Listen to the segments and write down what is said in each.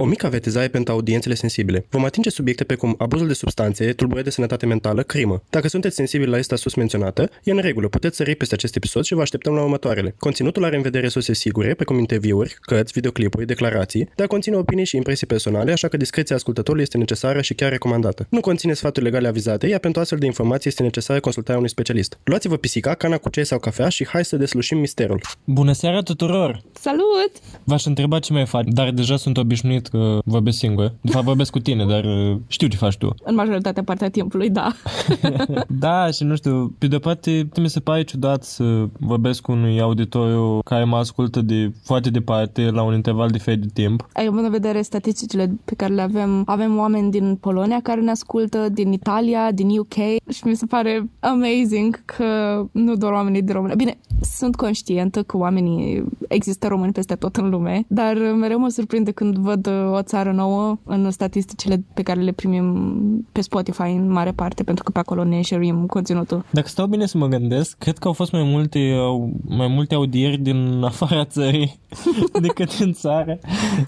O mică avertizare pentru audiențele sensibile. Vom atinge subiecte precum abuzul de substanțe, tulburări de sănătate mentală, crimă. Dacă sunteți sensibili la lista sus menționată, e în regulă, puteți sări peste acest episod și vă așteptăm la următoarele. Conținutul are în vedere surse sigure, precum interviuri, cărți, videoclipuri, declarații, dar conține opinii și impresii personale, așa că discreția ascultătorului este necesară și chiar recomandată. Nu conține sfaturi legale avizate, iar pentru astfel de informații este necesară consultarea unui specialist. Luați-vă pisica, cana cu ceai sau cafea și hai să deslușim misterul. Bună seara tuturor! Salut! V-aș întreba ce mai faci, dar deja sunt obișnuit că vorbesc singur. De fapt vorbesc cu tine, dar uh, știu ce faci tu. În majoritatea partea timpului, da. da, și nu știu, pe de parte mi se pare ciudat să vorbesc cu unui auditoriu care mă ascultă de foarte departe la un interval diferit de timp. Ai având în vedere statisticile pe care le avem, avem oameni din Polonia care ne ascultă, din Italia, din UK și mi se pare amazing că nu doar oamenii din România. Bine, sunt conștientă că oamenii există români peste tot în lume, dar mereu mă surprinde când văd o țară nouă în statisticile pe care le primim pe Spotify în mare parte, pentru că pe acolo ne share conținutul. Dacă stau bine să mă gândesc, cred că au fost mai multe, mai multe audieri din afara țării decât în țară.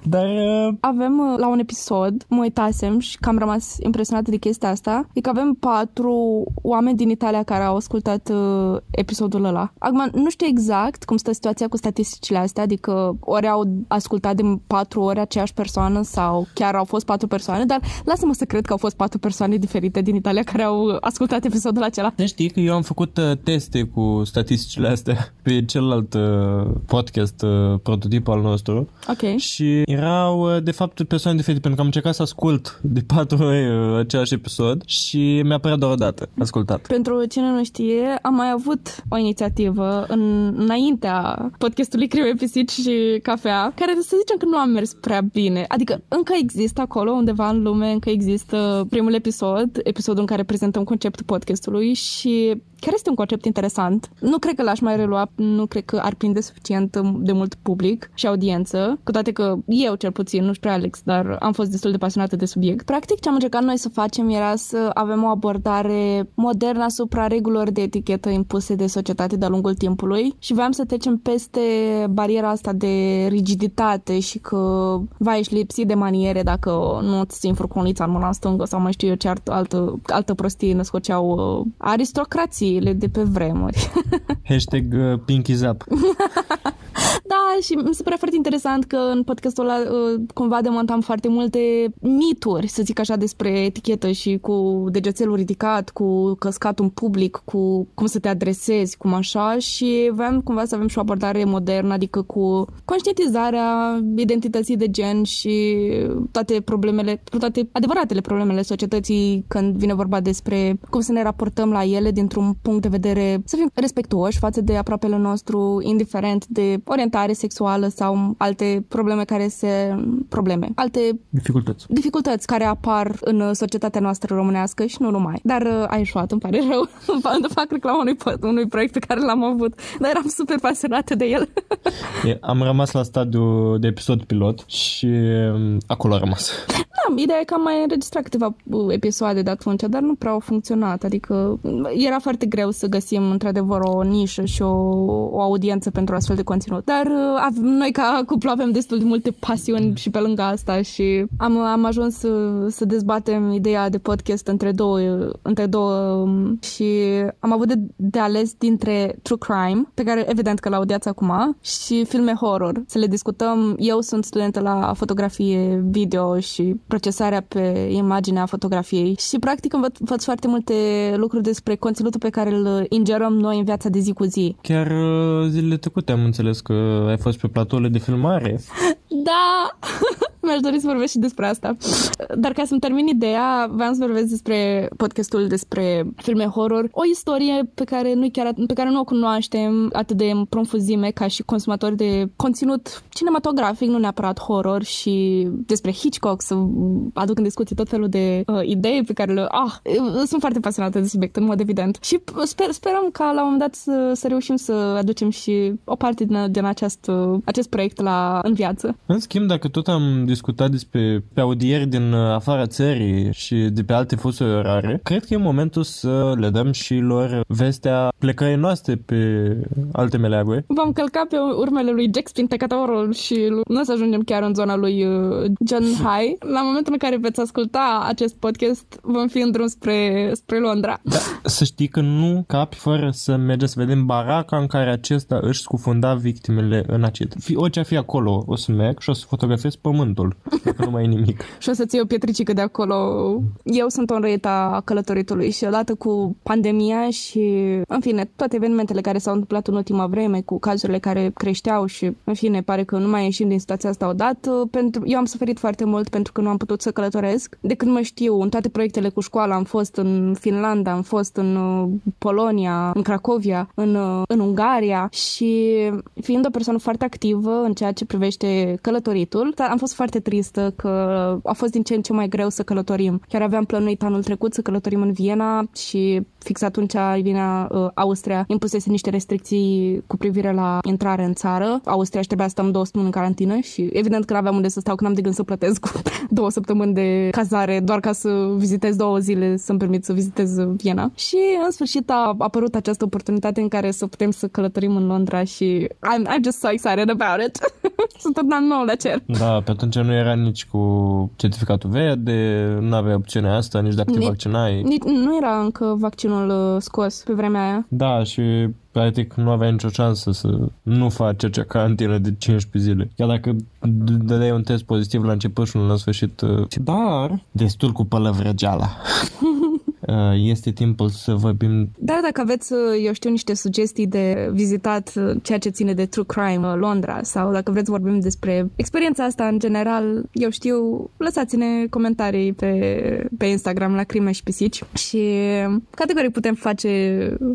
Dar... Uh, avem uh, la un episod, mă uitasem și că am rămas impresionată de chestia asta, e că avem patru oameni din Italia care au ascultat uh, episodul ăla. Acum, nu știu exact cum stă situația cu statisticile astea, adică ori au ascultat de patru ori aceeași persoană sau chiar au fost patru persoane, dar lasă-mă să cred că au fost patru persoane diferite din Italia care au ascultat episodul acela. Să știi că eu am făcut uh, teste cu statisticile astea pe celălalt uh, podcast, uh, prototip al nostru. Ok. Și erau, uh, de fapt, persoane diferite, pentru că am încercat să ascult de patru ori uh, același episod și mi-a părut doar o dată ascultat. Pentru cine nu știe, am mai avut o inițiativă în, înaintea podcastului Crime Pisici și Cafea, care să zicem că nu a mers prea bine. Adică încă există acolo undeva în lume, încă există primul episod, episodul în care prezentăm conceptul podcastului și Chiar este un concept interesant. Nu cred că l-aș mai relua, nu cred că ar prinde suficient de mult public și audiență, cu toate că eu cel puțin, nu știu Alex, dar am fost destul de pasionată de subiect. Practic, ce am încercat noi să facem era să avem o abordare modernă asupra regulilor de etichetă impuse de societate de-a lungul timpului și voiam să trecem peste bariera asta de rigiditate și că vai ești lipsit de maniere dacă nu ți țin furconița în mâna stângă sau mai știu eu ce altă, altă prostie născoceau uh, aristocrații chestiile de pe vremuri. Hashtag uh, Pinky Zap. Da, și mi se pare foarte interesant că în podcastul ăla uh, cumva demontam foarte multe mituri, să zic așa, despre etichetă și cu degețelul ridicat, cu căscat în public, cu cum să te adresezi, cum așa. Și voiam cumva să avem și o abordare modernă, adică cu conștientizarea identității de gen și toate problemele, toate adevăratele problemele societății când vine vorba despre cum să ne raportăm la ele dintr-un punct de vedere, să fim respectuoși față de aproapele nostru, indiferent de orientare sexuală sau alte probleme care se... probleme, alte... Dificultăți. Dificultăți care apar în societatea noastră românească și nu numai. Dar uh, ai ieșuat, îmi pare rău. de fac reclamă unui, unui proiect pe care l-am avut, dar eram super pasionată de el. am rămas la stadiul de episod pilot și um, acolo a rămas. Da, ideea e că am mai înregistrat câteva uh, episoade de atunci, dar nu prea au funcționat. Adică era foarte greu să găsim într-adevăr o nișă și o, o audiență pentru astfel de conținut. Dar uh, noi ca cuplu avem destul de multe pasiuni și pe lângă asta și am, am ajuns să, să dezbatem ideea de podcast între două, între două um, și am avut de, de ales dintre true crime, pe care evident că l-audiați acum, și filme horror. Să le discutăm. Eu sunt studentă la fotografie video și procesarea pe imaginea fotografiei și practic învăț foarte multe lucruri despre conținutul pe care îl ingerăm noi în viața de zi cu zi. Chiar uh, zilele trecute am înțeles că ai fost pe platoule de filmare. Da! Mi-aș dori să vorbesc și despre asta. Dar ca să-mi termin ideea, vreau să vorbesc despre podcastul despre filme horror. O istorie pe care, nu chiar, pe care nu o cunoaștem atât de în profuzime ca și consumatori de conținut cinematografic, nu neapărat horror și despre Hitchcock să aduc în discuție tot felul de uh, idei pe care le... Ah, sunt foarte pasionată de subiect, în mod evident. Și sper, sperăm ca la un moment dat să, să reușim să aducem și o parte din, din acest, acest proiect la, în viață. În schimb, dacă tot am discutat despre pe audieri din uh, afara țării și de pe alte fusuri orare, cred că e momentul să le dăm și lor vestea plecării noastre pe alte meleaguri. Vom călca pe urmele lui Jack Spintecatorul și nu o să ajungem chiar în zona lui uh, John High. La momentul în care veți asculta acest podcast, vom fi în drum spre, spre Londra. Da, să știi că nu capi fără să mergem să vedem baraca în care acesta își scufunda victimele în acid. Fi, orice ar fi acolo, o să merg și o să fotografiez pământul, dacă nu mai e nimic. și o să ții o pietricică de acolo. Eu sunt o înrăită a călătoritului și odată cu pandemia și, în fine, toate evenimentele care s-au întâmplat în ultima vreme, cu cazurile care creșteau și, în fine, pare că nu mai ieșim din situația asta odată. Pentru... Eu am suferit foarte mult pentru că nu am putut să călătoresc. De când mă știu, în toate proiectele cu școala am fost în Finlanda, am fost în uh, Polonia, în Cracovia, în, uh, în Ungaria și fiind o persoană foarte activă în ceea ce privește călătoritul, am fost foarte tristă că a fost din ce în ce mai greu să călătorim. Chiar aveam plănuit anul trecut să călătorim în Viena și fix atunci Viena, uh, Austria, impusese niște restricții cu privire la intrare în țară. Austria și trebuia să stăm două săptămâni în carantină și evident că nu aveam unde să stau, că n-am de gând să plătesc cu două săptămâni de cazare doar ca să vizitez două zile, să-mi permit să vizitez Viena. Și în sfârșit a apărut această oportunitate în care să putem să călătorim în Londra și I'm, I'm just so excited about it. Sunt tot nou la cer. Da, pe atunci nu era nici cu certificatul verde, nu avea opțiunea asta, nici dacă te Ni- vaccinai. Nici, nu era încă vaccinul uh, scos pe vremea aia. Da, și practic nu aveai nicio șansă să nu faci acea carantină de 15 zile. Chiar dacă d- dădeai un test pozitiv la început și unul la sfârșit. uh, Dar, destul cu pălăvrăgeala. Uh, Este timpul să vorbim Dar dacă aveți, uh, eu știu, niște sugestii de vizitat uh, ceea ce ține de True Crime uh, Londra sau dacă vreți să vorbim despre experiența asta în general, eu știu, lăsați-ne comentarii pe, pe Instagram la Crime și Pisici și categoric putem face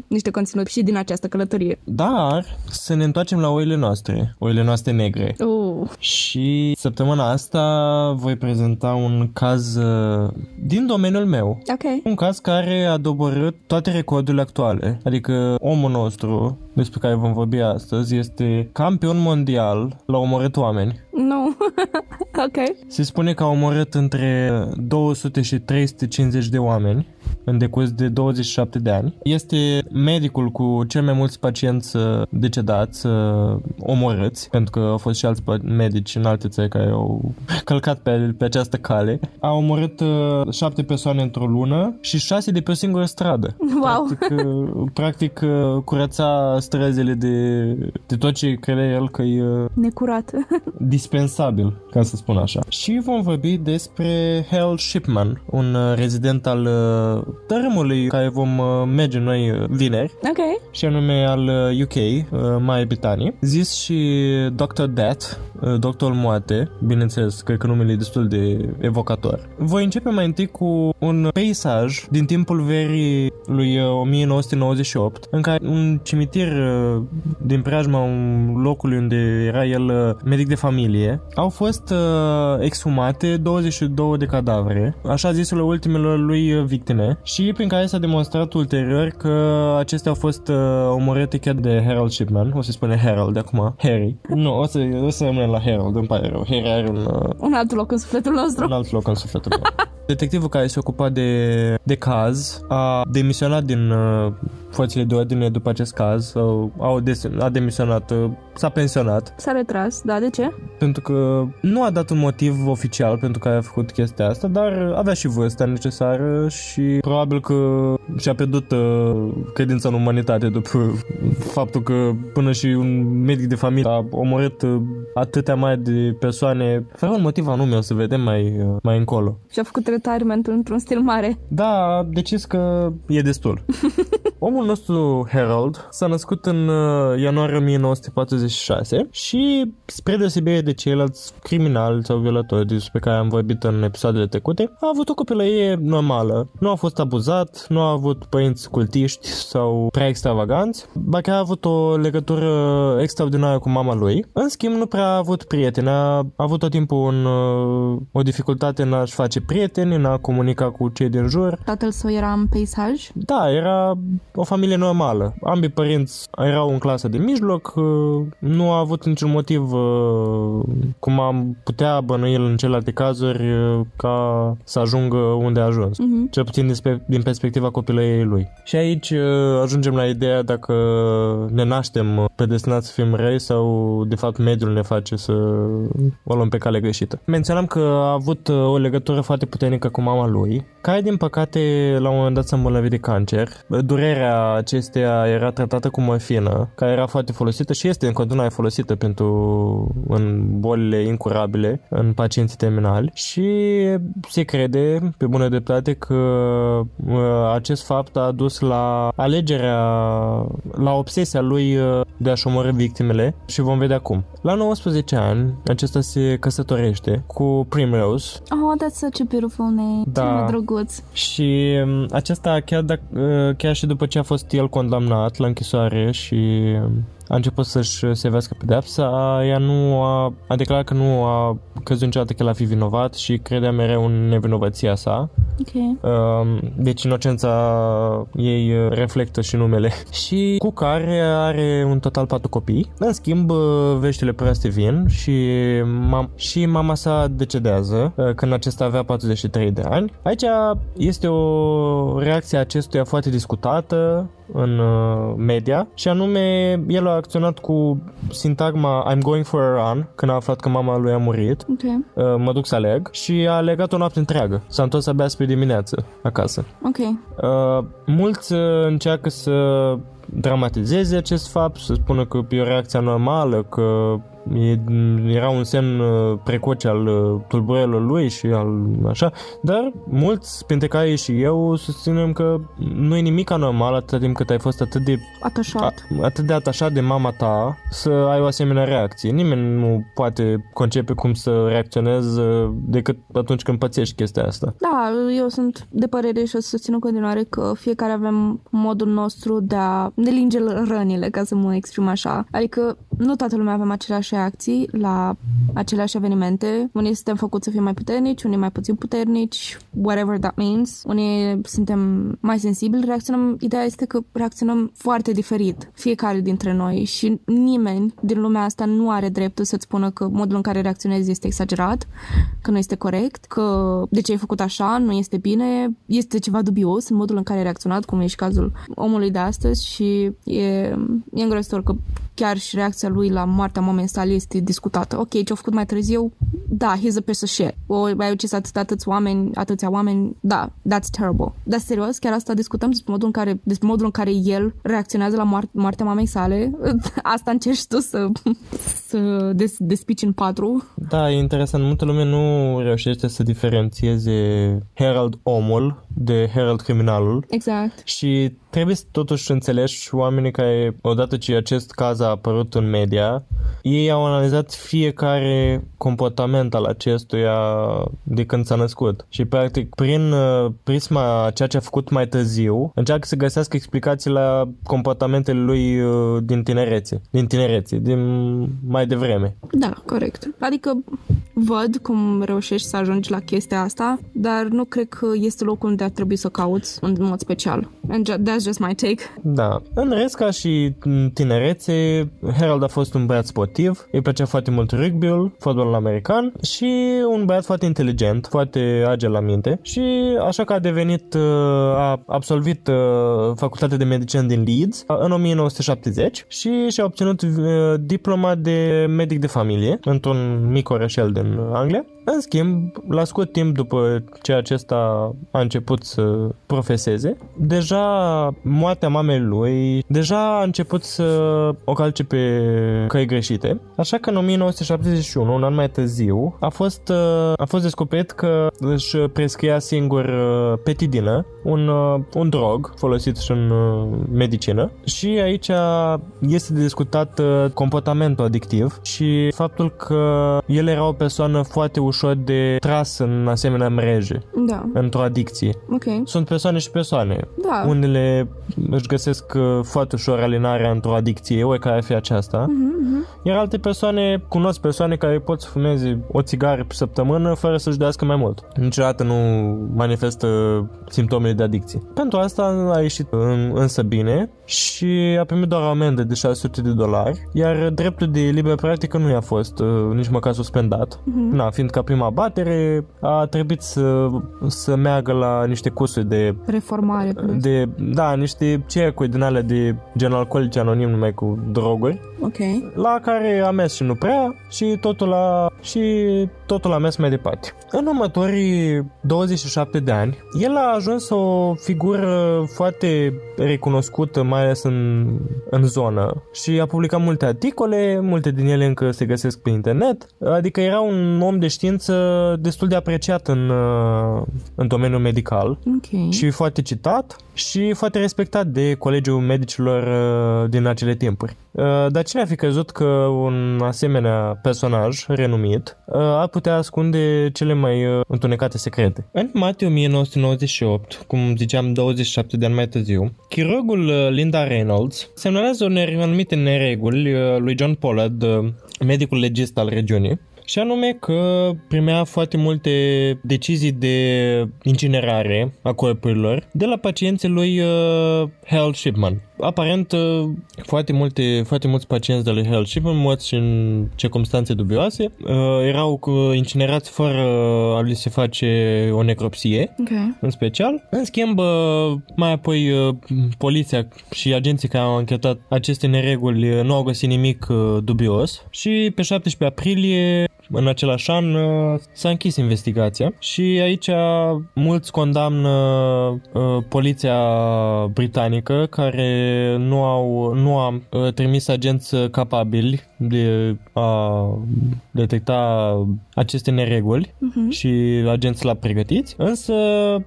niște conținut și din această călătorie. Dar să ne întoarcem la oile noastre, oile noastre negre. Uh, Și săptămâna asta voi prezenta un caz uh, din domeniul meu. ok. Un caz care a doborât toate recordurile actuale. Adică omul nostru, despre care vom vorbi astăzi, este campion mondial la omorât oameni. Nu. ok. Se spune că a omorât între 200 și 350 de oameni în decurs de 27 de ani. Este medicul cu cel mai mulți pacienți uh, decedați, uh, omorâți, pentru că au fost și alți pa- medici în alte țări care au călcat pe, pe această cale. A omorât uh, șapte persoane într-o lună și șase de pe o singură stradă. Wow. Practic, uh, practic uh, curăța străzile de, de tot ce credea el că e uh, Necurat. dispensabil, ca să spun așa. Și vom vorbi despre Hal Shipman, un uh, rezident al uh, tărâmului care vom uh, merge noi uh, vineri, ok. și anume al uh, UK, uh, Marea Britanie, zis și Dr. Death, uh, Doctorul Moarte, bineînțeles, cred că numele e destul de evocator. Voi începe mai întâi cu un peisaj din timpul verii lui uh, 1998, în care un cimitir uh, din preajma un locului unde era el uh, medic de familie, au fost uh, exhumate 22 de cadavre, așa zisele ultimelor lui uh, victime, și prin care s-a demonstrat ulterior că acestea au fost uh, omorâte chiar de Harold Shipman, o să spune Harold de acum, Harry. Nu, o să, o să rămânem la Harold, îmi pare rău. Harry are un, uh, Un alt loc în sufletul nostru. un alt loc în sufletul meu. Detectivul care se ocupa de, de caz a demisionat din uh, forțele de ordine după acest caz, sau au des- a demisionat, uh, s-a pensionat, S-a retras, da, de ce? pentru că nu a dat un motiv oficial pentru care a făcut chestia asta, dar avea și vârsta necesară și probabil că și-a pierdut uh, credința în umanitate după faptul că până și un medic de familie a omorât uh, atâtea mai de persoane fără un motiv anume, o să vedem mai, uh, mai încolo. Și a făcut retirement într-un stil mare. Da, a decis că e destul. Omul nostru, Harold, s-a născut în uh, ianuarie 1946 și, spre deosebire de ceilalți criminali sau violatori despre care am vorbit în episoadele trecute, a avut o copilărie normală. Nu a fost abuzat, nu a avut părinți cultiști sau prea extravaganți, ba chiar a avut o legătură extraordinară cu mama lui. În schimb, nu prea a avut prieteni, a avut tot timpul un, uh, o dificultate în a-și face prieteni, în a comunica cu cei din jur Tatăl său era în peisaj. da, era o familie normală. Ambii părinți erau în clasă de mijloc, uh, nu a avut niciun motiv uh, cum am putea bănui în celelalte cazuri uh, ca să ajungă unde a ajuns. Mhm. Cel puțin dispe- din perspectiva copilăriei lui. Și aici uh, ajungem la ideea dacă ne naștem uh, predestinați să fim răi sau de fapt mediul ne face să o luăm pe cale greșită. Menționam că a avut uh, o legătură foarte puternică cu mama lui, care din păcate la un moment dat s-a îmbolnăvit de cancer. Durerea acesteia era tratată cu morfină, care era foarte folosită și este în continuare folosită pentru în bolile incurabile în pacienții terminali și se crede pe bună dreptate că uh, acest fapt a dus la alegerea, la obsesia lui uh, de a-și omorâ victimele și vom vedea cum. La 19 ani, acesta se căsătorește cu Primrose Oh, that's such a beautiful name. Da. Da. Ce mai drăguț. și um, acesta chiar, dacă, uh, chiar și după ce a fost el condamnat la închisoare și um, a început să-și servească pedepsa, ea nu a, a declarat că nu a căzut niciodată că el a fi vinovat și credea mereu în nevinovăția sa. Ok. Um, Deci inocența ei uh, reflectă și numele. Și cu care are un total patru copii. În schimb, uh, veștile proaste vin și, mam- și mama sa decedează uh, când acesta avea 43 de ani. Aici este o reacție a acestuia foarte discutată în uh, media și anume el a acționat cu sintagma I'm going for a run când a aflat că mama lui a murit Ok. Uh, mă duc să aleg și a legat o noapte întreagă. S-a întors abia spre dimineață acasă. Ok. Uh, mulți uh, încearcă să dramatizeze acest fapt, să spună că e o reacție normală, că e, era un semn uh, precoce al uh, tulburărilor lui și al așa, dar mulți, printre care și eu, susținem că nu e nimic anormal atâta timp cât ai fost atât de Atașat. a, atât de atașat de mama ta să ai o asemenea reacție. Nimeni nu poate concepe cum să reacționezi uh, decât atunci când pățești chestia asta. Da, eu sunt de părere și o să susțin în continuare că fiecare avem modul nostru de a ne linge rănile, ca să mă exprim așa. Adică nu toată lumea avem aceleași reacții la aceleași evenimente. Unii suntem făcuți să fim mai puternici, unii mai puțin puternici, whatever that means. Unii suntem mai sensibili, reacționăm. Ideea este că reacționăm foarte diferit, fiecare dintre noi și nimeni din lumea asta nu are dreptul să-ți spună că modul în care reacționezi este exagerat, că nu este corect, că de ce ai făcut așa nu este bine, este ceva dubios în modul în care ai reacționat, cum e și cazul omului de astăzi și e, e îngrozitor că chiar și reacția lui la moartea mamei sale este discutată. Ok, ce-a făcut mai târziu? Da, he's a piece of shit. O, ai ucis atât, atâți oameni, atâția oameni. Da, that's terrible. Dar serios, chiar asta discutăm despre modul în care, despre modul în care el reacționează la moar- moartea mamei sale. Asta încerci tu să, să des- despici în patru. Da, e interesant. Multă lume nu reușește să diferențieze Herald omul de Herald criminalul. Exact. Și trebuie să totuși înțelegi oamenii care, odată ce acest caz a apărut în media, ei au analizat fiecare comportament al acestuia de când s-a născut. Și, practic, prin uh, prisma ceea ce a făcut mai târziu, încearcă să găsească explicații la comportamentele lui uh, din tinerețe. Din tinerețe, din mai devreme. Da, corect. Adică văd cum reușești să ajungi la chestia asta, dar nu cred că este locul unde ar trebui să cauți în mod special. And ju- that's just my take. Da. În rest, ca și în tinerețe, Harold a fost un băiat sportiv, îi plăcea foarte mult rugby-ul, fotbalul american și un băiat foarte inteligent, foarte agil la minte și așa că a devenit, uh, a absolvit uh, facultatea de medicină din Leeds uh, în 1970 și și-a obținut uh, diploma de medic de familie într-un mic orășel din Anglia. În schimb, la scurt timp după ce acesta a început să profeseze, deja moartea mamei lui, deja a început să o calce pe căi greșite, așa că în 1971, un an mai târziu, a fost, uh, a fost descoperit că își prescria singur uh, petidină, un, uh, un drog folosit și în uh, medicină. Și aici este de discutat uh, comportamentul adictiv și faptul că el era o persoană foarte ușor de tras în asemenea mreje, Da, într-o adicție. ok. Sunt persoane și persoane. Da. Unele își găsesc uh, foarte ușor alinarea într-o adicție, oricare ar fi aceasta. Mhm, mhm. iar alte persoane, cunosc persoane care pot să fumeze o țigară pe săptămână fără să-și dească mai mult. Niciodată nu manifestă simptomele de adicție. Pentru asta a ieșit în, însă bine și a primit doar o amendă de 600 de dolari, iar dreptul de liberă practică nu i-a fost uh, nici măcar suspendat. Uh-huh. Na, fiindcă prima batere a trebuit să, să meargă la niște cursuri de Reformare. plus. de, da, niște cercuri din alea de gen alcoolice anonim numai cu droguri, Ok. la care a mers și nu prea și totul a, și totul a mers mai departe. În următorii 27 de ani, el a ajuns o figură foarte recunoscută, mai ales în, în zonă și a publicat multe articole, multe din ele încă se găsesc pe internet, adică era un om de știință destul de apreciat în, uh, în domeniul medical Ok. și foarte citat și foarte respectat de colegiul medicilor uh, din acele timpuri. Uh, Dar cine ar fi crezut că un asemenea personaj renumit uh, ar putea ascunde cele mai uh, întunecate secrete? În martie 1998, cum ziceam 27 de ani mai târziu, chirurgul uh, Linda Reynolds semnalează unele anumite nereguli uh, lui John Pollard, uh, medicul legist al regiunii, și anume că primea foarte multe decizii de incinerare a corpurilor de la pacienții lui uh, Harold Shipman. Aparent, uh, foarte, multe, foarte mulți pacienți de lui Harold Shipman, morți în circunstanțe dubioase, uh, erau uh, incinerați fără a li se face o necropsie Ok. în special. În schimb, uh, mai apoi uh, poliția și agenții care au închetat aceste nereguli uh, nu au găsit nimic uh, dubios și pe 17 aprilie în același an uh, s-a închis investigația și aici mulți condamnă uh, poliția britanică care nu au nu a uh, trimis agenți capabili de a detecta aceste nereguli și agenți la pregătiți, însă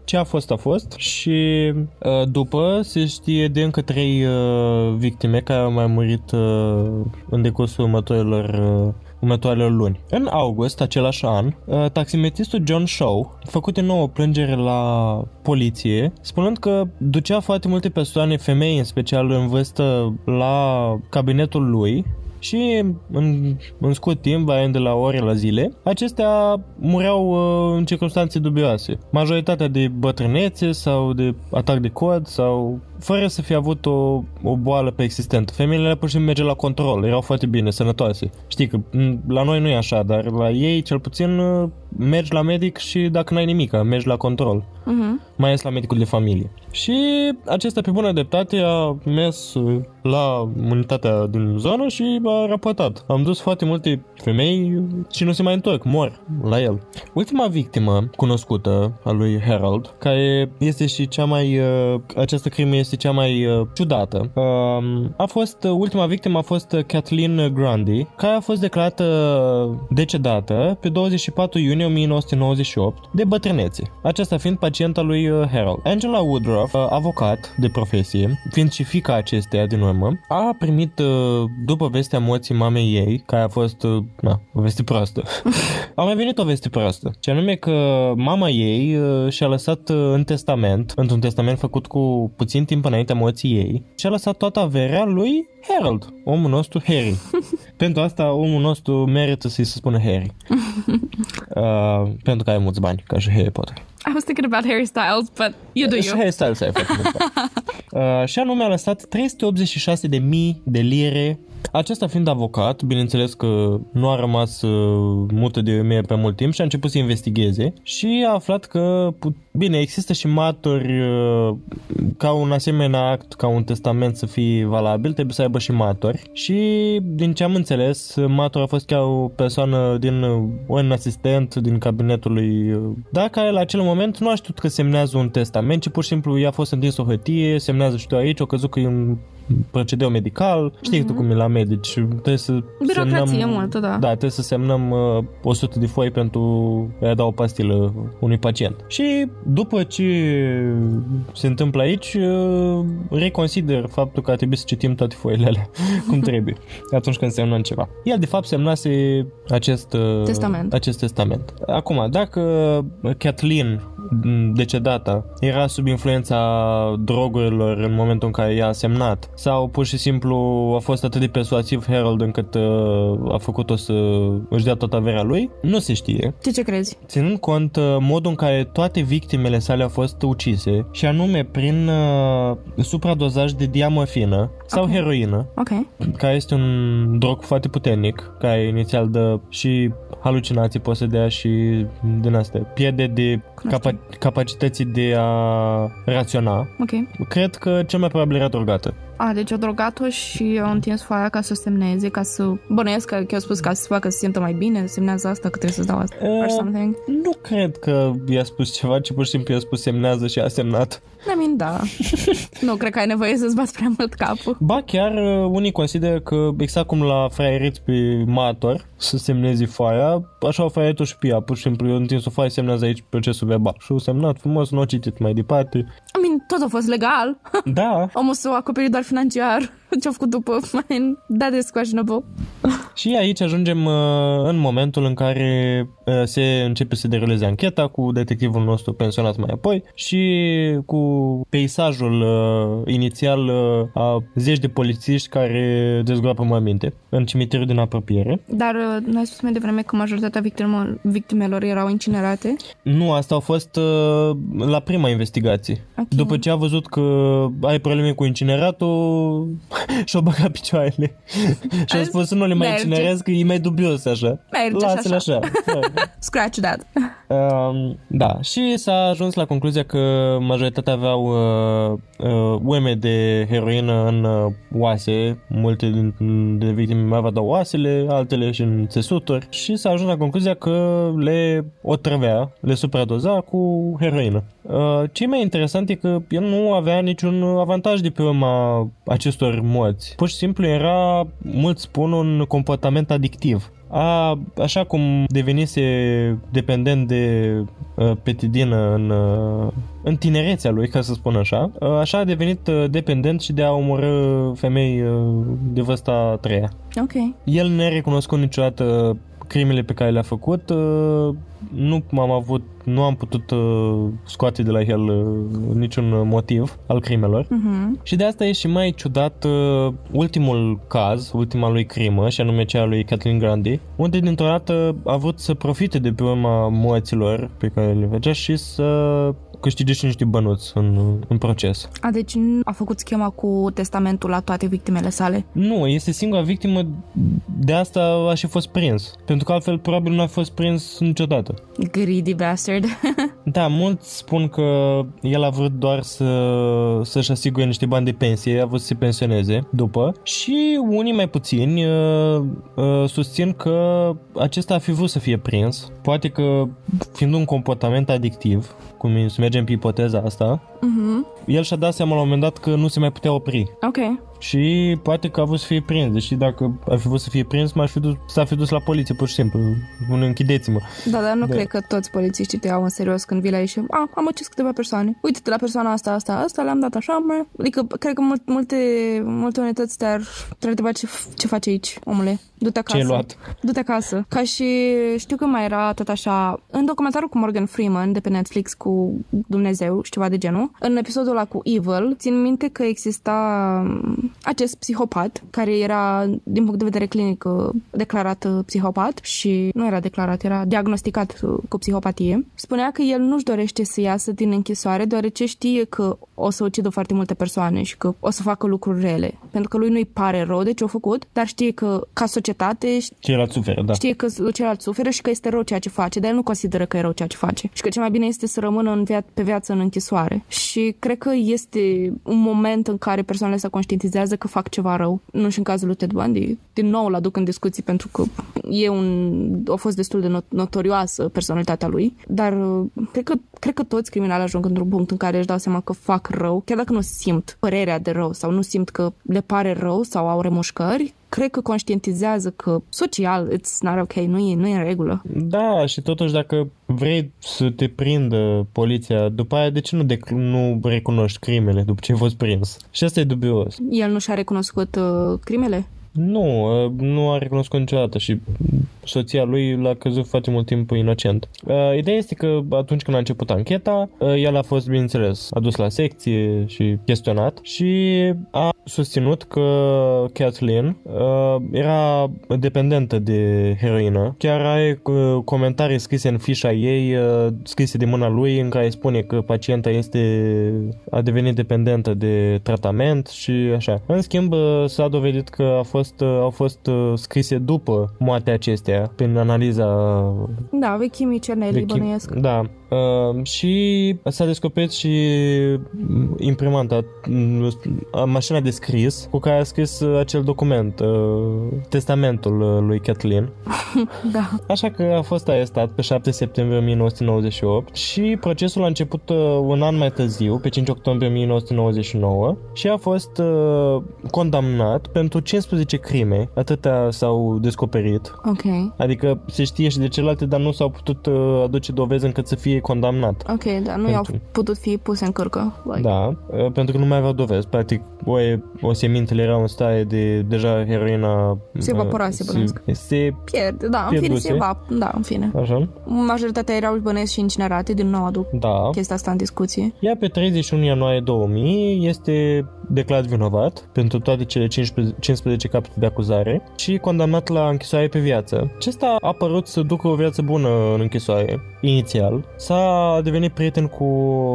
ce a fost a fost și uh, după se știe de încă trei uh, victime care au mai murit uh, în decursul următorilor uh, următoarele luni. În august același an, uh, taximetristul John Shaw a făcut din nou o plângere la poliție, spunând că ducea foarte multe persoane, femei în special în vârstă, la cabinetul lui și în, în scurt timp, variind de la ore la zile, acestea mureau uh, în circunstanțe dubioase. Majoritatea de bătrânețe sau de atac de cod sau fără să fie avut o, o boală preexistentă. Femeile pur și simplu merge la control, erau foarte bine, sănătoase. Știi că m, la noi nu e așa, dar la ei cel puțin uh, mergi la medic și dacă n-ai nimic, mergi la control Mhm. mai ales la medicul de familie. Și acesta pe bună dreptate a mers uh, la unitatea din zonă și a raportat. Am dus foarte multe femei și nu se mai întorc, mor la el. Ultima victimă cunoscută a lui Harold, care este și cea mai... Uh, această crimă este cea mai uh, ciudată, uh, a fost... Uh, ultima victimă a fost uh, Kathleen Grundy, care a fost declarată decedată pe 24 iunie 1998 de bătrânețe. Aceasta fiind pacienta lui uh, Harold. Angela Woodruff, uh, avocat de profesie, fiind și fica acesteia din urmă, a primit, uh, după vestea morții mamei ei, care a fost, uh, na, o veste proastă, a mai venit o veste proastă. Și anume că mama ei uh, și-a lăsat uh, în testament, într-un testament făcut cu puțin timp înaintea morții ei, și-a lăsat toată averea lui Harold, omul nostru Harry. Pentru asta omul nostru merită să-i se spună Harry. Uh, pentru că are mulți bani, ca și Harry Potter. I was thinking about Harry Styles, but you do Și you. Harry Styles are foarte mulți bani. uh, și anume a lăsat 386 de mii de lire acesta fiind avocat, bineînțeles că nu a rămas uh, mută de mie pe mult timp și a început să investigheze și a aflat că, pu- bine, există și martori uh, ca un asemenea act, ca un testament să fie valabil, trebuie să aibă și martori și din ce am înțeles, martor a fost chiar o persoană din uh, un asistent din cabinetul lui, uh, dar care la acel moment nu a știut că semnează un testament, ci pur și simplu i-a fost întins o hârtie, semnează și tu aici, o căzut că e un procedeu medical, știi tu cum e la medici, trebuie să Birocrație semnăm, multă, da. Da, trebuie să semnăm uh, 100 de foi pentru a da o pastilă unui pacient. Și după ce se întâmplă aici, uh, reconsider faptul că ar trebui să citim toate foile alea cum trebuie atunci când semnăm ceva. El de fapt semnase acest uh, Testament. acest testament. Acum, dacă Kathleen m, decedata era sub influența drogurilor în momentul în care i-a semnat sau pur și simplu a fost atât de persuasiv Harold încât uh, a făcut-o să își dea toată averea lui, nu se știe. Tu ce crezi? Ținând cont uh, modul în care toate victimele sale au fost ucise și anume prin uh, supradozaj de diamorfină sau Ok. heroină, Ok. care este un drog foarte puternic, care inițial dă și halucinații, poate să dea și din astea, pierde de capa- capacității de a raționa. Ok. Cred că cel mai probabil era drogată. A, deci a drogat-o și a întins foaia ca să o semneze, ca să... Bănuiesc că, că a spus ca să se facă să se simtă mai bine, semnează asta, că trebuie să-ți dau asta. Or Uh, something. Nu cred că i-a spus ceva, ci pur și simplu i-a spus semnează și a semnat. I mean, da. nu cred că ai nevoie să-ți bați prea mult capul. Ba chiar uh, unii consideră că exact cum la fraieriți pe mator să semnezi foaia, așa o fraieritul și pe ea, pur și simplu eu întins o foaie, semnează aici procesul verbal. Și o semnat frumos, nu o citit mai departe. I mean, tot a fost legal. Da, Omul s-a acoperit doar financiar. Ce-a făcut după? Man, that is questionable. și aici ajungem uh, în momentul în care uh, se începe să deruleze ancheta cu detectivul nostru pensionat mai apoi și cu peisajul uh, inițial uh, a zeci de polițiști care dezgroapă măminte în cimitirul din apropiere. Dar uh, n-ai spus mai devreme că majoritatea victimelor, victimelor erau incinerate? Nu, asta a fost uh, la prima investigație. Ok. După ce a văzut că ai probleme cu incineratul, și-a băgat picioarele. și a A spus să nu le mai merge. incinerez, că e mai dubios așa. Merge și Lasă-le așa. așa. Scratch that. Um, da, și s-a ajuns la concluzia că majoritatea aveau uh, uh, ueme de heroină în uh, oase, multe din de victime mai aveau oasele, altele și în țesuturi și s-a ajuns la concluzia că le otrăvea, le supradoza cu heroină. Uh, ce mai interesant e că el nu avea niciun avantaj de pe urma acestor morți. Pur și simplu era, mulți spun, un comportament adictiv. A, așa cum devenise dependent de uh, petidină în, uh, în tinerețea lui, ca să spun așa, uh, așa a devenit uh, dependent și de a omorâ femei uh, de vârsta a treia. Ok. El ne-a recunoscut niciodată crimele pe care le-a făcut, uh, nu am avut, nu am putut uh, scoate de la el uh, niciun motiv al crimelor. Mhm. Și de asta e și mai ciudat uh, ultimul caz, ultima lui crimă, și anume cea a lui Kathleen Grandi, unde dintr-o dată a vrut să profite de pe urma morților pe care le făcea și să câștige și niște bănuți în, în proces. A, deci nu a făcut schema cu testamentul la toate victimele sale. Nu, este singura victimă, de asta a și fost prins. Pentru că altfel probabil nu a fost prins niciodată. Greedy bastard. Da, mulți spun că el a vrut doar să, să-și asigure niște bani de pensie, a vrut să se pensioneze după și unii mai puțini uh, uh, susțin că acesta a fi vrut să fie prins. Poate că fiind un comportament adictiv, cum e- să mergem pe ipoteza asta, mhm. el și-a dat seama la un moment dat că nu se mai putea opri. Ok. Și poate că a vrut să fie prins, deși dacă ar fi vrut să fie prins, m-aș fi dus, s-a fi dus la poliție, pur și simplu. Un închideți-mă. Da, dar nu Da. cred că toți polițiștii te iau în serios când vii la ei și a, am ucis câteva persoane. Uite-te la persoana asta, asta, asta, le-am dat așa, mă. Adică, cred că mult, multe, multe unități te-ar, te-ar întreba ce, ce faci aici, omule. Du-te acasă. Ce ai luat? Du-te acasă. Ca și știu că mai era tot așa, în documentarul cu Morgan Freeman de pe Netflix cu Dumnezeu și ceva de genul, în episodul ăla cu Evil, țin minte că exista um, acest psihopat care era, din punct de vedere clinic, uh, declarat uh, psihopat și nu era declarat, era diagnosticat uh, cu psihopatie. Spunea că el nu-și dorește să iasă din închisoare deoarece știe că o să ucidă foarte multe persoane și că o să facă lucruri rele. Pentru că lui nu-i pare rău de ce a făcut, dar știe că ca societate Ceilalți suferă, da. știe că celălalt suferă și că este rău ceea ce face, dar el nu consideră că e rău ceea ce face și că cel mai bine este să rămână în via- pe viață în închisoare. Și cred că este un moment în care persoanele se conștientizează că fac ceva rău. Nu și în cazul lui Ted Bundy. Din nou îl aduc în discuții pentru că e un, a fost destul de not- notorioasă personalitatea lui, dar uh, cred că, cred că toți criminali ajung într-un punct în care își dau seama că fac rău, chiar dacă nu simt părerea de rău sau nu simt că le pare rău sau au remușcări, cred că conștientizează că social it's not ok, nu e, nu e în regulă. Da, și totuși dacă vrei să te prindă poliția, după aia de ce nu, dec- nu recunoști crimele după ce ai fost prins? Și asta e dubios. El nu și-a recunoscut uh, crimele? Nu, uh, nu a recunoscut niciodată și soția lui l-a căzut foarte mult timp inocent. Uh, ideea este că atunci când a început ancheta, uh, el a fost, bineînțeles, adus la secție și chestionat și a susținut că Kathleen uh, era dependentă de heroină. Chiar are uh, comentarii scrise în fișa ei, uh, scrise de mâna lui, în care spune că pacienta este a devenit dependentă de tratament și așa. În schimb, uh, s-a dovedit că a fost, uh, au fost uh, scrise după moartea acesteia, prin analiza Da, vechimii cernelii de chim- bănuiesc. Da. Uh, și s-a descoperit și imprimanta, mm, mașina de scris cu care a scris uh, acel document, uh, testamentul uh, lui Kathleen. Da. Așa că a fost arestat pe 7 septembrie 1998 și procesul a început uh, un an mai târziu, pe 5 octombrie 1999 și a fost uh, condamnat pentru 15 crime, atâtea s-au descoperit. Ok. Adică se știe și de celelalte, dar nu s-au putut uh, aduce dovezi încât să fie condamnat. Ok, dar nu i-au Pentru- putut fi puse în cârcă. Like. Da, uh, pentru că nu mai aveau dovezi. Practic, o, o semintele era în stare de deja heroina... Se uh, evaporase, se, bănuiesc. se Pierde, da, în fine, Pierduse. se va, da, în fine. Așa? Majoritatea erau bănesc și incinerate, din nou aduc Da. chestia asta în discuție. Ea pe 31 ianuarie 2000 este declarat vinovat pentru toate cele 15, 15 capete de acuzare și condamnat la închisoare pe viață. Acesta a părut să ducă o viață bună în închisoare, inițial. S-a devenit prieten cu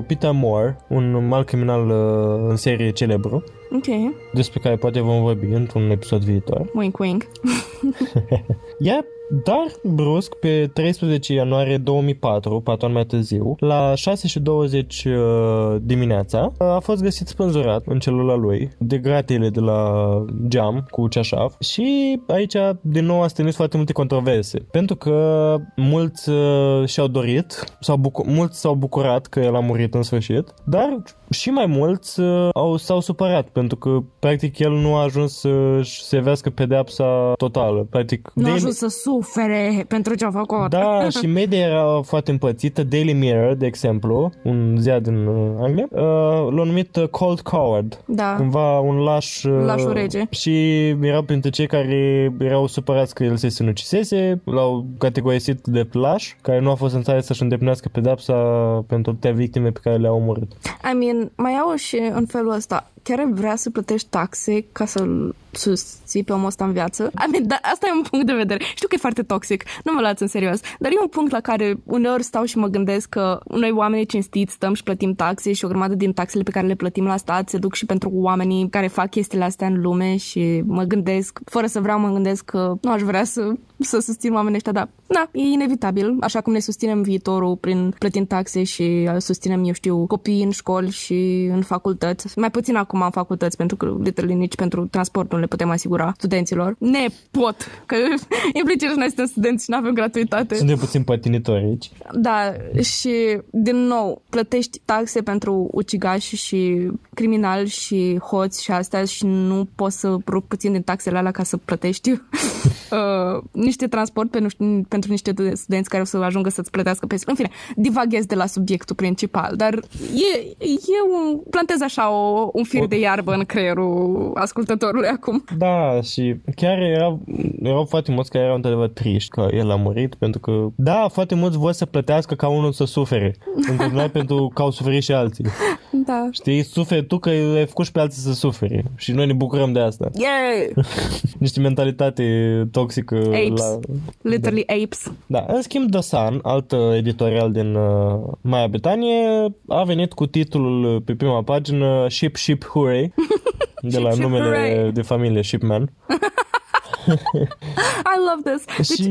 Peter Moore, un mal criminal uh, în serie celebru, Ok, despre care poate vom vorbi într-un episod viitor. wink wink. Ea, dar brusc, pe 13 ianuarie 2004, patru ani mai târziu, la 6 și 20 uh, dimineața, a fost găsit spânzurat în celula lui de gratile de la geam cu ceașaf și aici din nou a stârnit foarte multe controverse. Pentru că mulți uh, și-au dorit, sau bucu- mulți s-au bucurat că el a murit în sfârșit, dar și mai mulți uh, au, s-au supărat pentru că practic el nu a ajuns să-și servească pedeapsa totală. Practic, Nu a Daily- ajuns să sufere pentru ce a făcut. da, și media era foarte împățită. Daily Mirror, de exemplu, un ziar din uh, Anglia, uh, l-a numit uh, Cold Coward. Da. Cumva un laș... Uh, Lașul rege. Și erau printre cei care erau supărați că el se sinucisese, l-au categorisit de laș, care nu a fost în stare să-și îndeplinească pedapsa pentru toate victime pe care le-au omorât. I mean, mai au și în felul ăsta. Chiar ai vrea să plătești taxe ca să-l susții pe omul ăsta în viață? I mean, da, asta e un punct de vedere. Știu că e foarte toxic, nu mă luați în serios, dar e un punct la care uneori stau și mă gândesc că noi oamenii cinstiți stăm și plătim taxe și o grămadă din taxele pe care le plătim la stat se duc și pentru oamenii care fac chestiile astea în lume și mă gândesc, fără să vreau, mă gândesc că nu aș vrea să, să susțin oamenii ăștia, dar da, e inevitabil, așa cum ne susținem viitorul prin plătind taxe și uh, susținem, eu știu, copiii în școli și în facultăți. Mai puțin acum în facultăți, pentru că literally nici pentru transport nu le putem asigura studenților. Ne pot, că implicit noi suntem studenți și nu avem gratuitate. Suntem puțin pătinitori aici. Da, și din nou, plătești taxe pentru ucigași și criminali și hoți și astea și nu poți să rup puțin din taxele alea ca să plătești uh, niște transport pentru, pentru niște studenți care o să ajungă să-ți plătească pe... În fine, divaghez de la subiectul principal, dar e, e un... plantez așa o, un fir de iarbă în creierul ascultătorului acum. Da, și chiar erau, erau foarte mulți care erau într-adevăr triști că el a murit, pentru că, da, foarte mulți vor să plătească ca unul să sufere. În continuare pentru că au suferit și alții. Da. Știi, suferi tu că ai făcut și pe alții să sufere. Și noi ne bucurăm de asta. Yeah! Niște mentalitate toxică. Apes. La... Literally apes. Da, în schimb, The Sun, alt uh, editorial din uh, Marea Britanie, a venit cu titlul uh, pe prima pagină Ship Ship Hooray, de la Ship, numele hooray. de familie Shipman. I love this. Deci, și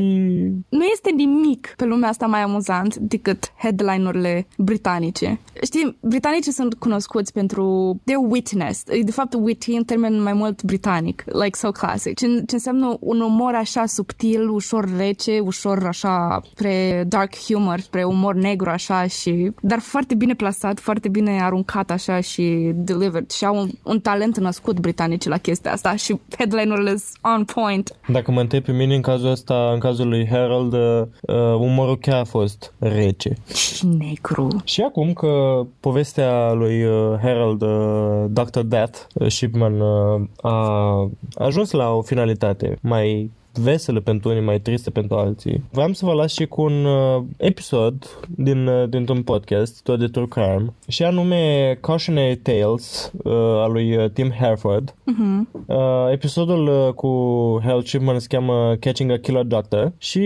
nu este nimic pe lumea asta mai amuzant decât headline-urile britanice. Știi, britanicii sunt cunoscuți pentru their wittiness. De fapt, witty în termen mai mult britanic, like so classic. Ce, ce înseamnă un umor așa subtil, ușor rece, ușor așa spre dark humor, spre umor negru așa și... Dar foarte bine plasat, foarte bine aruncat așa și delivered. Și au un, un talent născut britanicii la chestia asta și headline-urile sunt on point. Dacă mă întreb pe mine în cazul ăsta, în cazul lui Harold, uh, umorul chiar a fost rece. Și negru. Și acum că povestea lui uh, Harold, uh, Dr. Death uh, Shipman, uh, a ajuns la o finalitate mai veselă pentru unii, mai triste pentru alții. Vreau să vă las și cu un uh, episod din, uh, dintr-un podcast, tot de True Crime, și anume Cautionary Tales uh, al lui uh, Tim Herford. Mhm. Uh, episodul uh, cu Harold Shipman se cheamă Catching a Killer Doctor și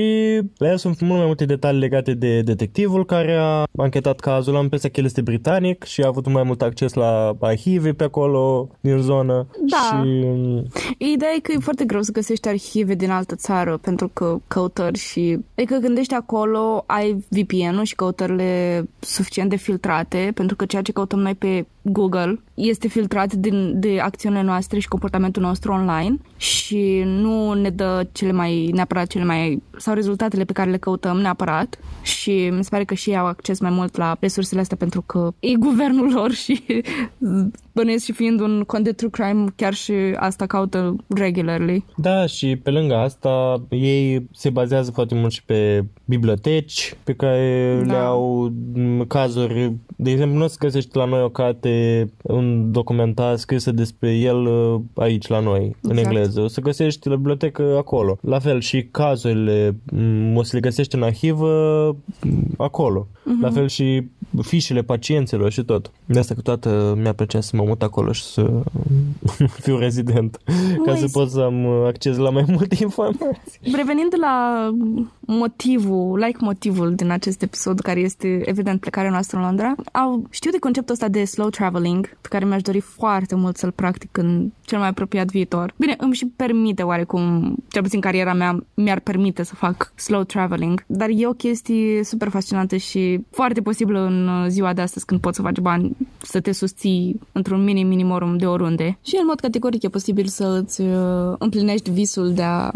la el sunt mult mai multe detalii legate de detectivul care a anchetat cazul. Am impresia că el este britanic și a avut mai mult acces la arhive pe acolo din zonă. Da. Și um, Ideea e că e foarte greu să găsești arhive din altă țară pentru că căutări și... Adică când ești acolo, ai VPN-ul și căutările suficient de filtrate pentru că ceea ce căutăm noi pe Google este filtrat din, de acțiunile noastre și comportamentul nostru online și nu ne dă cele mai, neapărat cele mai, sau rezultatele pe care le căutăm neapărat și mi se pare că și ei au acces mai mult la resursele astea pentru că e guvernul lor și bănuiesc și fiind un cont de true crime, chiar și asta caută regularly. Da, și pe lângă asta, ei se bazează foarte mult și pe biblioteci pe care Da. le au m, cazuri. De exemplu, nu o să găsești la noi o carte, un documentar scrisă despre el uh, aici la noi, în Exact. engleză. O să găsești la bibliotecă acolo. La fel și cazurile m, o să le găsești în arhivă m, acolo. Mhm. La fel și fișele pacienților și tot. De asta că toată mi-a plăcea să mă mut acolo și să fiu rezident. ca Măi, să pot să am acces la mai multe informații. Revenind la motivul, like motivul din acest episod, care este evident plecarea noastră în Londra, au, știu de conceptul ăsta de slow traveling, pe care mi-aș dori foarte mult să-l practic în cel mai apropiat viitor. Bine, îmi și permite oarecum, cel puțin cariera mea mi-ar permite să fac slow traveling, dar e o chestie super fascinantă și foarte posibilă în ziua de astăzi când poți să faci bani, să te susții într-un minim minimorum de oriunde. Și în mod categoric e posibil să îți uh, împlinești visul de a,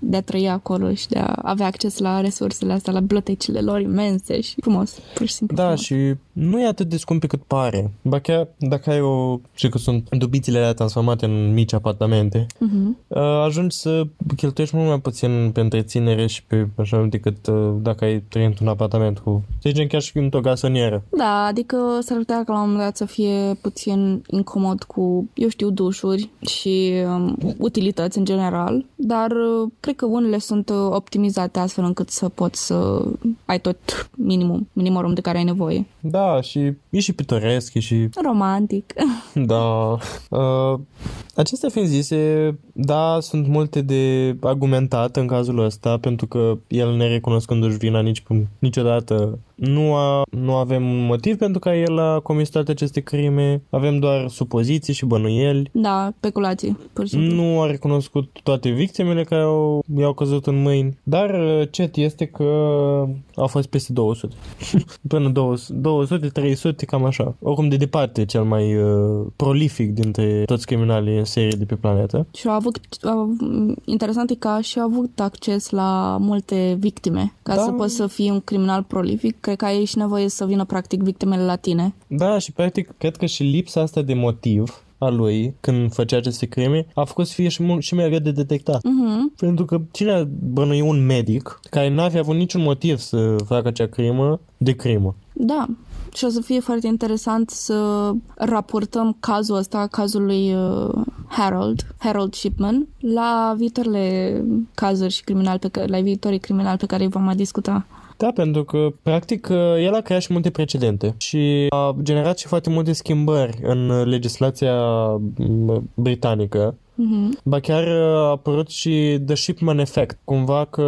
de a trăi acolo și de a avea acces la resursele astea, la bibliotecile lor imense și frumos, pur și simplu Da, frumos. și nu e atât de scump pe cât pare. Ba chiar dacă ai o... Și că sunt dubițile alea transformate în mici apartamente, Mhm. uh, ajungi să cheltuiești mult mai puțin pe întreținere și pe așa decât uh, dacă ai trăi într-un apartament cu... Să zicem chiar și într-o gasonieră. Da, adică s-ar putea ca la un moment dat să fie puțin incomod cu, eu știu, dușuri și um, utilități în general, dar uh, cred că unele sunt uh, optimizate astfel încât să poți să ai tot minimum, minimorum de care ai nevoie. Da, și e și pitoresc, e și Romantic. Da. Uh, acestea fiind zise, da, sunt multe de argumentat în cazul ăsta, pentru că el nerecunoscându-și vina nici, niciodată nu, a, nu avem un motiv pentru ca el a comis toate aceste crime, avem doar supoziții și bănuieli. Da, speculații, pur și simplu. Nu a recunoscut toate victimele care au, i-au căzut în mâini, dar uh, cet este că au fost peste 200. Până 200, 300, cam așa. Oricum de departe cel mai uh, prolific dintre toți criminalii în serie de pe planetă. Și au avut, au, interesant e că a și avut acces la multe victime. Ca Da. să poți să fii un criminal prolific, cred că ai și nevoie să vină practic victimele la tine. Da, și practic cred că și lipsa asta de motiv a lui când făcea aceste crime a făcut să fie și, mult, și mai greu de detectat. Mhm. Pentru că cine ar bănui un medic care n-ar fi avut niciun motiv să facă acea crimă de crimă? Da. Și o să fie foarte interesant să raportăm cazul ăsta, cazul lui uh, Harold, Harold Shipman, la viitoarele cazuri și criminali pe care, la viitorii criminali pe care îi vom mai discuta. Da, pentru că, practic, el a creat și multe precedente și a generat și foarte multe schimbări în legislația m, britanică. Mhm. Ba chiar a apărut și The Shipman Effect, cumva că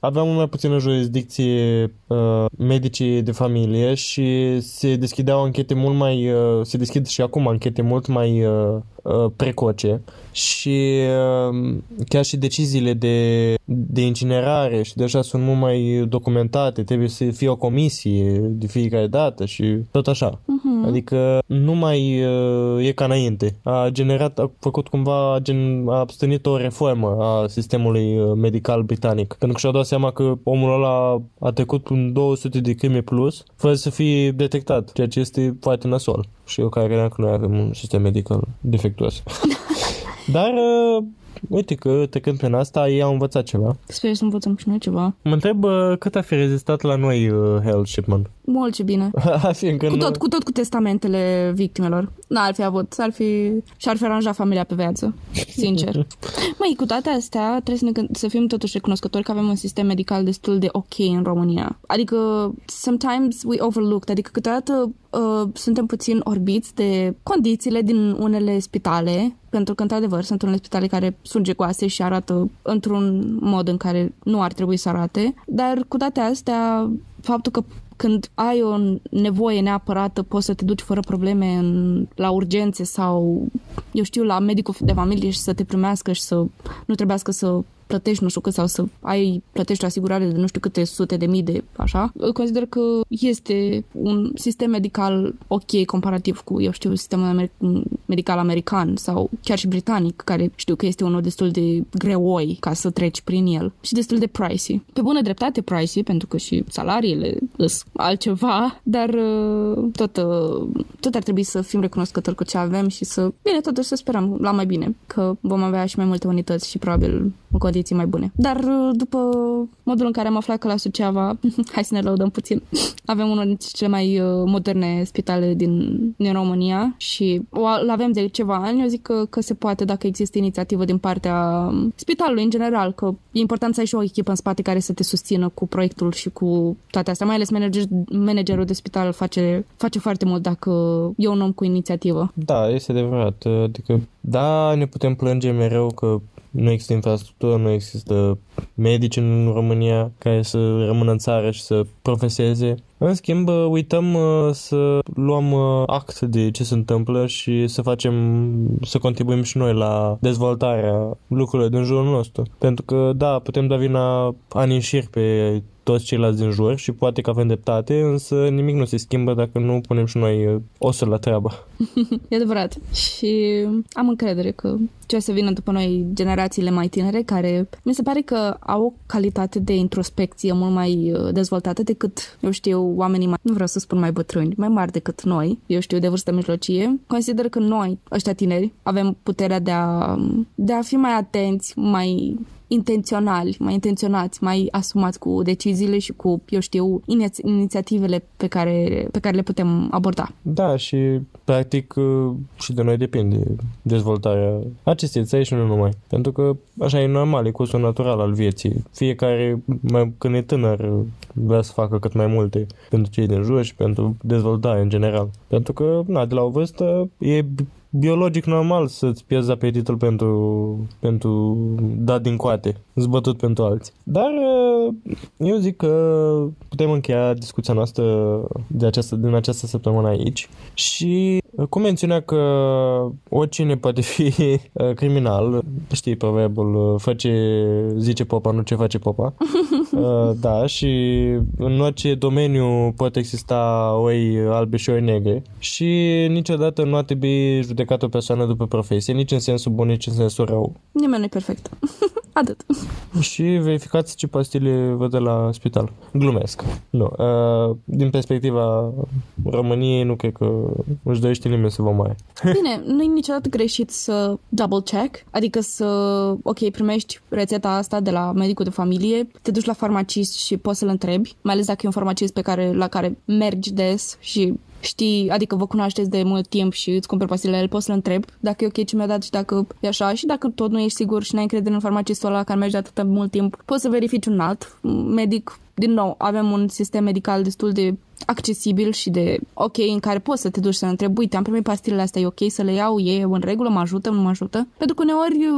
aveam mult mai puțină jurisdicție uh, medicii de familie și se deschideau anchete mult mai, uh, se deschid și acum anchete mult mai uh, uh, precoce și uh, chiar și deciziile de, de incinerare și deja sunt mult mai documentate, trebuie să fie o comisie de fiecare dată și tot așa. Mhm. Adică nu mai uh, e ca înainte. A generat, a făcut cumva, a, gen, a abstenit o reformă a sistemului uh, medical britanic. Pentru că și-a dat seama că omul ăla a trecut în 200 de crime plus fără să fie detectat, ceea ce este foarte nasol. Și eu care credeam că noi avem un sistem medical defectuos. Dar, uh, uite că trecând prin asta, ei au învățat ceva. Sper să învățăm și noi ceva. Mă întreb uh, cât a fi rezistat la noi uh, Harold Shipman. Mult ce bine. Fiindcă Cu nu- tot, cu tot cu testamentele victimelor. N-ar fi avut, s-ar fi, și-ar fi aranjat familia pe viață, sincer. Măi, cu toate astea, trebuie să, ne, gând- să fim totuși recunoscători că avem un sistem medical destul de ok în România. Adică, sometimes we overlooked, adică câteodată uh, suntem puțin orbiți de condițiile din unele spitale, pentru că, într-adevăr, sunt unele spitale care sunt gegoase și arată într-un mod în care nu ar trebui să arate, dar cu toate astea, faptul că când ai o nevoie neapărată, poți să te duci fără probleme în, la urgențe sau, eu știu, la medicul de familie și să te primească și să nu trebuiască să plătești nu știu cât sau să ai, plătești o asigurare de nu știu câte sute de mii de așa. Consider că este un sistem medical ok comparativ cu, eu știu, sistemul amer- medical american sau chiar și britanic, care știu că este unul destul de greoi ca să treci prin el și destul de pricey. Pe bună dreptate pricey, pentru că și salariile sunt altceva, dar uh, tot, uh, tot ar trebui să fim recunoscători cu ce avem și să, bine, totuși să sperăm la mai bine, că vom avea și mai multe unități și probabil în condiții mai bune. Dar uh, după modul în care am aflat că la Suceava, hai să ne lăudăm puțin, avem unul dintre cele mai uh, moderne spitale din, din România și o avem de ceva ani, eu zic că, că se poate dacă există inițiativă din partea um, spitalului în general, că e important să ai și o echipă în spate care să te susțină cu proiectul și cu toate astea, mai ales manager, managerul de spital face, face foarte mult dacă e un om cu inițiativă. Da, este adevărat. Adică, da, ne putem plânge mereu că nu există infrastructură, nu există medici în România care să rămână în țară și să profeseze. În schimb, uităm uh, să luăm uh, act de ce se întâmplă și să facem, să contribuim și noi la dezvoltarea lucrurilor din jurul nostru. Pentru că, da, putem da vina ani în șir pe toți ceilalți din jur și poate că avem dreptate, însă nimic nu se schimbă dacă nu punem și noi uh, osul la treabă. E adevărat. Și am încredere că ce o să vină după noi generațiile mai tinere, care mi se pare că au o calitate de introspecție mult mai uh, dezvoltată decât, eu știu, oamenii mai, nu vreau să spun mai bătrâni, mai mari decât noi, eu știu, de vârstă mijlocie. Consider că noi, ăștia tineri, avem puterea de a, de a fi mai atenți, mai intenționali, mai intenționați, mai asumați cu deciziile și cu, eu știu, iniț- inițiativele pe care, pe care le putem aborda. Da, și practic uh, și de noi depinde dezvoltarea acestei țări și nu numai. Pentru că așa e normal, e cursul natural al vieții. Fiecare, mai, când e tânăr, vrea să facă cât mai multe pentru cei din jur și pentru dezvoltare în general. Pentru că, na, de la o vârstă e biologic normal să-ți pierzi apetitul pentru, pentru dat din coate, zbătut pentru alții. Dar uh, eu zic că putem încheia discuția noastră de această, din această săptămână aici și uh, cu mențiunea că oricine poate fi uh, criminal, știi proverbul, uh, fă ce zice popa, nu ce face popa. Uh, da, și în orice domeniu poate exista oi albe și oi negre și niciodată nu ar trebui judecată o persoană după profesie, nici în sensul bun, nici în sensul rău. Nimeni nu e perfect. Atât. Și verificați ce pastile vă dă la spital. Glumesc. Nu. Uh, din perspectiva României, nu cred că își dorește nimeni să vă mai. Bine, nu e niciodată greșit să double check, adică să, ok, primești rețeta asta de la medicul de familie, te duci la farmacist și poți să-l întrebi, mai ales dacă e un farmacist pe care, la care mergi des și știi, adică vă cunoașteți de mult timp și îți cumperi pastilele, el poți să-l întrebi dacă e ok ce mi-a dat și dacă e așa și dacă tot nu ești sigur și n-ai încredere în farmacistul ăla care mergi de atât mult timp, poți să verifici un alt medic. Din nou, avem un sistem medical destul de accesibil și de ok, în care poți să te duci să întrebi, uite, am primit pastilele astea, e ok să le iau, e în regulă, mă ajută, nu mă ajută? Pentru că uneori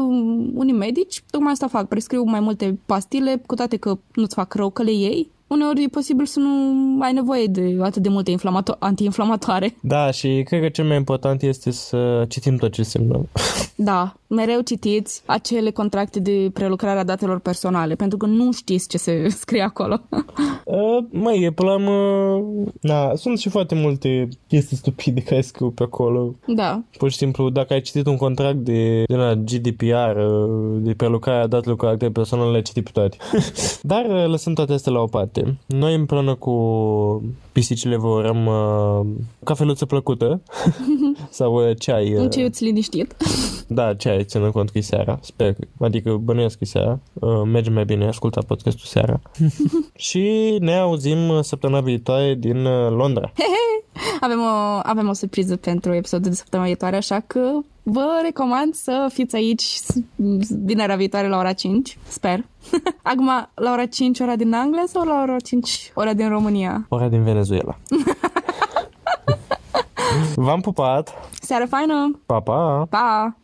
unii medici tocmai asta fac, prescriu mai multe pastile, cu toate că nu-ți fac rău că le iei, uneori e posibil să nu ai nevoie de atât de multe inflamato- antiinflamatoare. Da, și cred că cel mai important este să citim tot ce semnăm. Da, mereu citiți acele contracte de prelucrare a datelor personale, pentru că nu știți ce se scrie acolo. Uh, măi, e până la urmă... Na, sunt și foarte multe chestii stupide care scriu pe acolo. da, Pur și simplu, dacă ai citit un contract de, de la GDPR, uh, de prelucrare a datelor cu caractere personale, le-ai citit pe toate. Dar uh, lăsând toate astea la o parte, noi împreună cu pisicile vă urăm uh, cafeluță plăcută sau uh, ceai. Uh, Un ceiuț liniștit. Da, ceai, ținând cont că e seara. Sper, că- adică bănuiesc că e seara. Uh, merge mai bine, asculta podcastul seara. și ne auzim uh, săptămâna viitoare din uh, Londra. Avem o, avem o surpriză pentru episodul de săptămâna viitoare, așa că vă recomand să fiți aici s- vinerea viitoare la ora 5, sper. Acum, la ora 5 ora din Anglia sau la ora 5 ora din România? Ora din Venezuela. V-am pupat! Seară faină! Pa, pa! Pa!